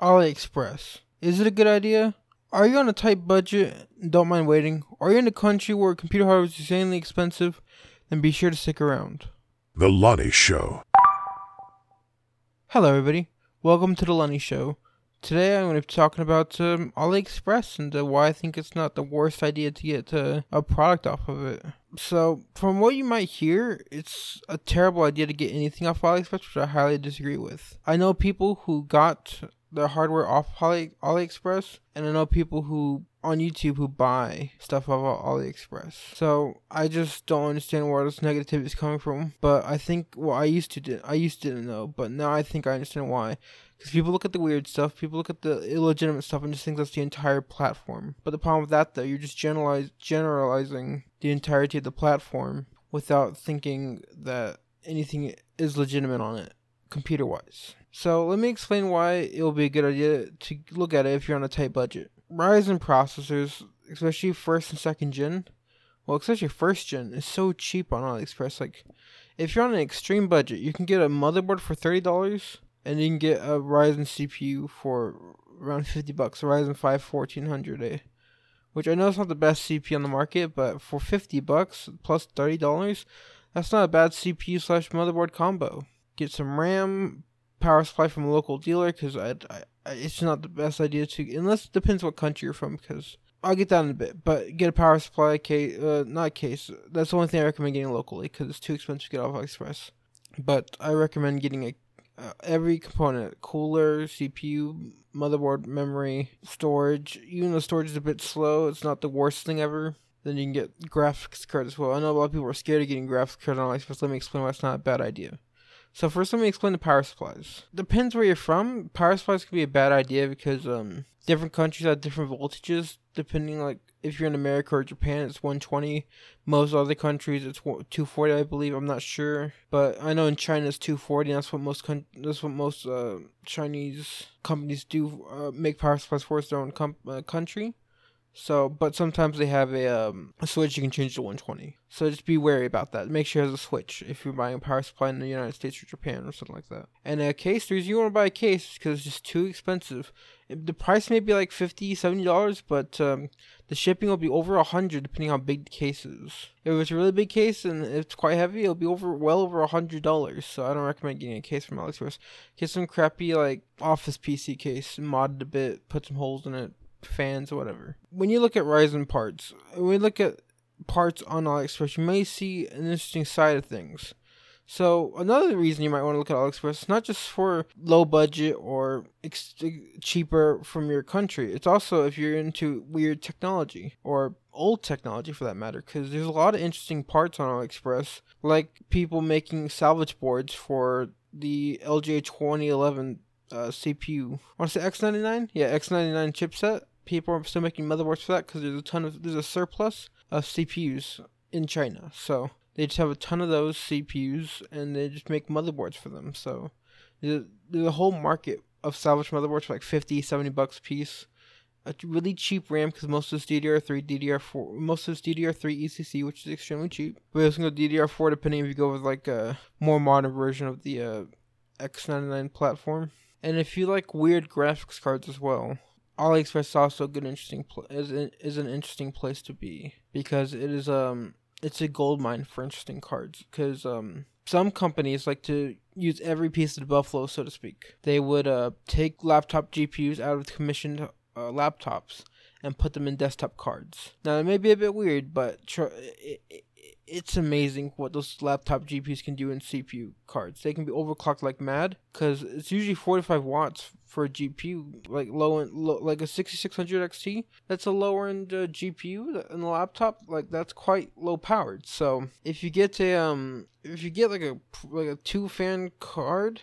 AliExpress. Is it a good idea? Are you on a tight budget and don't mind waiting? Are you in a country where computer hardware is insanely expensive? Then be sure to stick around. The Lunny Show. Hello, everybody. Welcome to the Lunny Show. Today I'm going to be talking about um, AliExpress and uh, why I think it's not the worst idea to get uh, a product off of it. So, from what you might hear, it's a terrible idea to get anything off AliExpress, which I highly disagree with. I know people who got their hardware off Ali- AliExpress, and I know people who on YouTube who buy stuff off of AliExpress. So I just don't understand where this negativity is coming from. But I think well, I used to did I used to didn't know, but now I think I understand why. Because people look at the weird stuff, people look at the illegitimate stuff, and just think that's the entire platform. But the problem with that, though, you're just generalize generalizing the entirety of the platform without thinking that anything is legitimate on it, computer wise. So let me explain why it will be a good idea to look at it if you're on a tight budget. Ryzen processors, especially first and second gen, well, especially first gen, is so cheap on AliExpress. Like, if you're on an extreme budget, you can get a motherboard for thirty dollars, and you can get a Ryzen CPU for around fifty bucks. A Ryzen 5 1400A, eh? which I know is not the best CPU on the market, but for fifty bucks plus thirty dollars, that's not a bad CPU slash motherboard combo. Get some RAM, power supply from a local dealer because I, I, it's not the best idea to unless it depends what country you're from because I'll get that in a bit. But get a power supply case, uh, not case. That's the only thing I recommend getting locally because it's too expensive to get off Express. But I recommend getting a uh, every component cooler cpu motherboard memory storage even though storage is a bit slow it's not the worst thing ever then you can get graphics card as well i know a lot of people are scared of getting graphics card on AliExpress. let me explain why it's not a bad idea so first, let me explain the power supplies. Depends where you're from. Power supplies can be a bad idea because um different countries have different voltages. Depending like if you're in America or Japan, it's 120. Most other countries, it's 240, I believe. I'm not sure, but I know in China it's 240. that's what most con- that's what most uh, Chinese companies do uh, make power supplies for their own com- uh, country. So, but sometimes they have a, um, a switch you can change to 120. So just be wary about that. Make sure it has a switch if you're buying a power supply in the United States or Japan or something like that. And a case, there's you want to buy a case because it's just too expensive. The price may be like 50 $70, but um, the shipping will be over a 100 depending on how big the case is. If it's a really big case and it's quite heavy, it'll be over well over a $100. So I don't recommend getting a case from AliExpress. Get some crappy like office PC case, mod it a bit, put some holes in it, fans whatever. When you look at Ryzen parts, when you look at parts on AliExpress, you may see an interesting side of things. So another reason you might want to look at AliExpress is not just for low budget or ex- cheaper from your country. It's also if you're into weird technology or old technology for that matter, because there's a lot of interesting parts on AliExpress, like people making salvage boards for the LGA 2011 uh, CPU. I want to say X99? Yeah, X99 chipset. People are still making motherboards for that because there's a ton of there's a surplus of CPUs in China. So they just have a ton of those CPUs and they just make motherboards for them. So there's, there's a whole market of salvage motherboards for like 50, 70 bucks a piece. A really cheap RAM because most of it's DDR3, DDR4, most of it's DDR3 ECC, which is extremely cheap. But also go DDR4 depending if you go with like a more modern version of the uh, X99 platform. And if you like weird graphics cards as well, AliExpress is also a good interesting pl- is an, is an interesting place to be because it is um it's a gold mine for interesting cards because um some companies like to use every piece of the buffalo so to speak. They would uh take laptop GPUs out of commissioned uh, laptops and put them in desktop cards. Now it may be a bit weird, but tr- it, it, it's amazing what those laptop GPUs can do in CPU cards. They can be overclocked like mad because it's usually 45 watts for a GPU, like low end, low, like a 6600 XT. That's a lower end uh, GPU in the laptop. Like that's quite low powered. So if you get a um, if you get like a like a two fan card,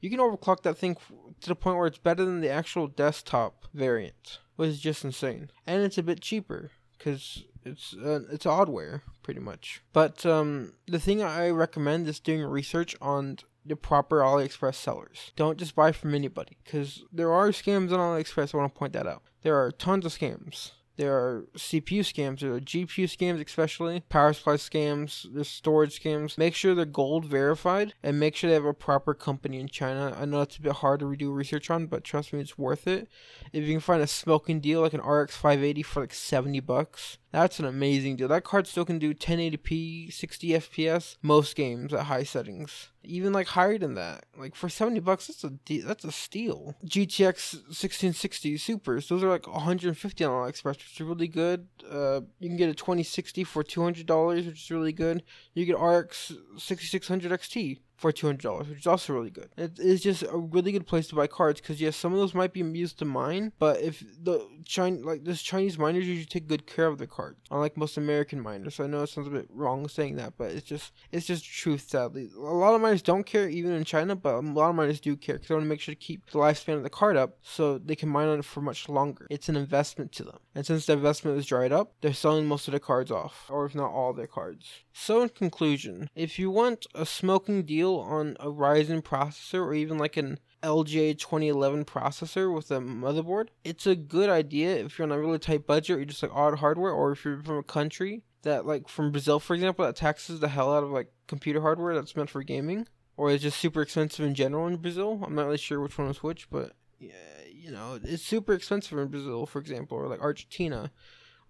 you can overclock that thing to the point where it's better than the actual desktop variant, which is just insane. And it's a bit cheaper because it's uh, it's oddware pretty much. But um, the thing I recommend is doing research on the proper AliExpress sellers. Don't just buy from anybody because there are scams on AliExpress. I want to point that out. There are tons of scams. There are CPU scams, there are GPU scams, especially power supply scams, there's storage scams. Make sure they're gold verified and make sure they have a proper company in China. I know it's a bit hard to do research on, but trust me, it's worth it. If you can find a smoking deal like an RX 580 for like 70 bucks, that's an amazing deal. That card still can do 1080p, 60 FPS, most games at high settings. Even like higher than that. Like for 70 bucks, that's a that's a steal. GTX 1660 Supers, those are like 150 on AliExpress, which is really good. Uh, you can get a 2060 for $200, which is really good. You get RX 6600 XT for two hundred dollars, which is also really good. It is just a really good place to buy cards because yes, some of those might be used to mine, but if the China like this Chinese miners usually take good care of their cards, unlike most American miners. I know it sounds a bit wrong saying that, but it's just it's just truth. Sadly, a lot of miners don't care even in China, but a lot of miners do care because they want to make sure to keep the lifespan of the card up so they can mine on it for much longer. It's an investment to them, and since the investment is dried up, they're selling most of their cards off, or if not all their cards. So in conclusion, if you want a smoking deal on a Ryzen processor or even like an LGA 2011 processor with a motherboard, it's a good idea if you're on a really tight budget or you're just like odd hardware, or if you're from a country that, like from Brazil, for example, that taxes the hell out of like computer hardware that's meant for gaming, or is just super expensive in general in Brazil. I'm not really sure which one is which, but yeah, you know, it's super expensive in Brazil, for example, or like Argentina,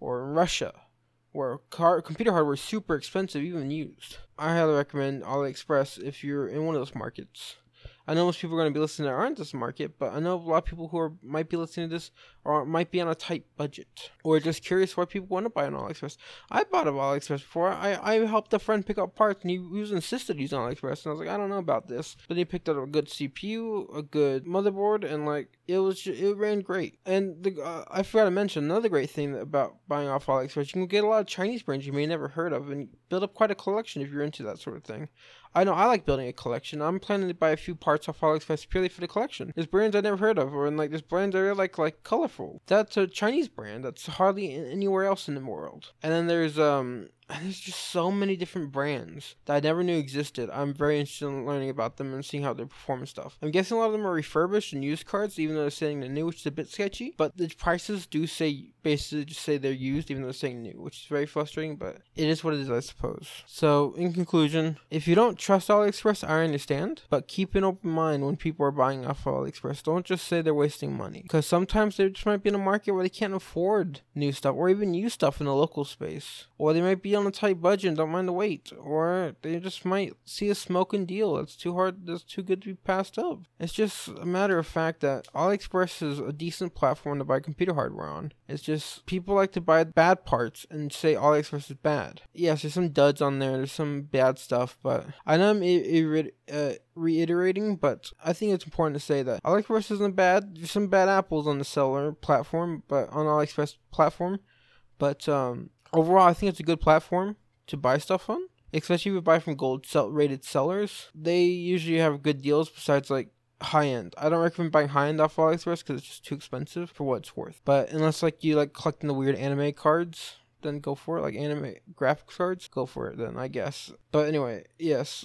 or Russia where car computer hardware is super expensive even used. I highly recommend AliExpress if you're in one of those markets. I know most people are going to be listening that aren't this market, but I know a lot of people who are might be listening to this or might be on a tight budget or just curious why people want to buy on AliExpress. I bought on AliExpress before. I, I helped a friend pick up parts and he was insisted he's on AliExpress and I was like, I don't know about this. But he picked up a good CPU, a good motherboard, and like it was just, it ran great. And the uh, I forgot to mention another great thing about buying off AliExpress. You can get a lot of Chinese brands you may never heard of and build up quite a collection if you're into that sort of thing. I know I like building a collection. I'm planning to buy a few parts off AliExpress purely for the collection. There's brands I never heard of, or and like there's brands that are like like colorful. That's a Chinese brand that's hardly anywhere else in the world. And then there's um there's just so many different brands that I never knew existed. I'm very interested in learning about them and seeing how they perform and stuff. I'm guessing a lot of them are refurbished and used cards, even though they're saying they're new, which is a bit sketchy. But the prices do say basically just say they're used, even though they're saying new, which is very frustrating. But it is what it is, I suppose. So in conclusion, if you don't trust AliExpress, I understand, but keep an open mind when people are buying off AliExpress. Don't just say they're wasting money, because sometimes they just might be in a market where they can't afford new stuff or even used stuff in the local space, or they might be on a tight budget and don't mind the wait, or they just might see a smoking deal that's too hard, that's too good to be passed up. It's just a matter of fact that AliExpress is a decent platform to buy computer hardware on. It's just people like to buy bad parts and say AliExpress is bad. Yes, there's some duds on there, there's some bad stuff, but I know I'm uh, reiterating, but I think it's important to say that AliExpress isn't bad. There's some bad apples on the seller platform, but on AliExpress platform, but um overall, I think it's a good platform to buy stuff on, especially if you buy from gold rated sellers. They usually have good deals besides like high end. I don't recommend buying high end off AliExpress because it's just too expensive for what it's worth. But unless like you like collecting the weird anime cards, then go for it. Like anime graphics cards, go for it then I guess. But anyway, yes.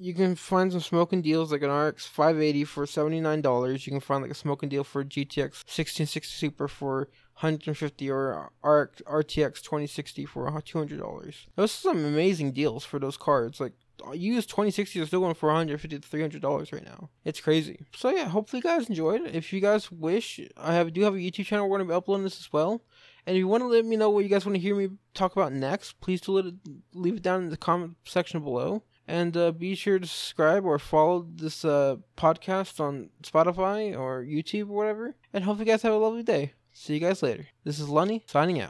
You can find some smoking deals like an RX 580 for $79. You can find like a smoking deal for a GTX 1660 Super for 150 or RTX 2060 for $200. Those are some amazing deals for those cards. Like used 2060 are still going for 150 to 300 dollars right now. It's crazy. So yeah, hopefully you guys enjoyed. If you guys wish, I have do have a YouTube channel. We're gonna be uploading this as well. And if you want to let me know what you guys want to hear me talk about next, please do let it, leave it down in the comment section below. And uh, be sure to subscribe or follow this uh, podcast on Spotify or YouTube or whatever. And hope you guys have a lovely day. See you guys later. This is Lunny signing out.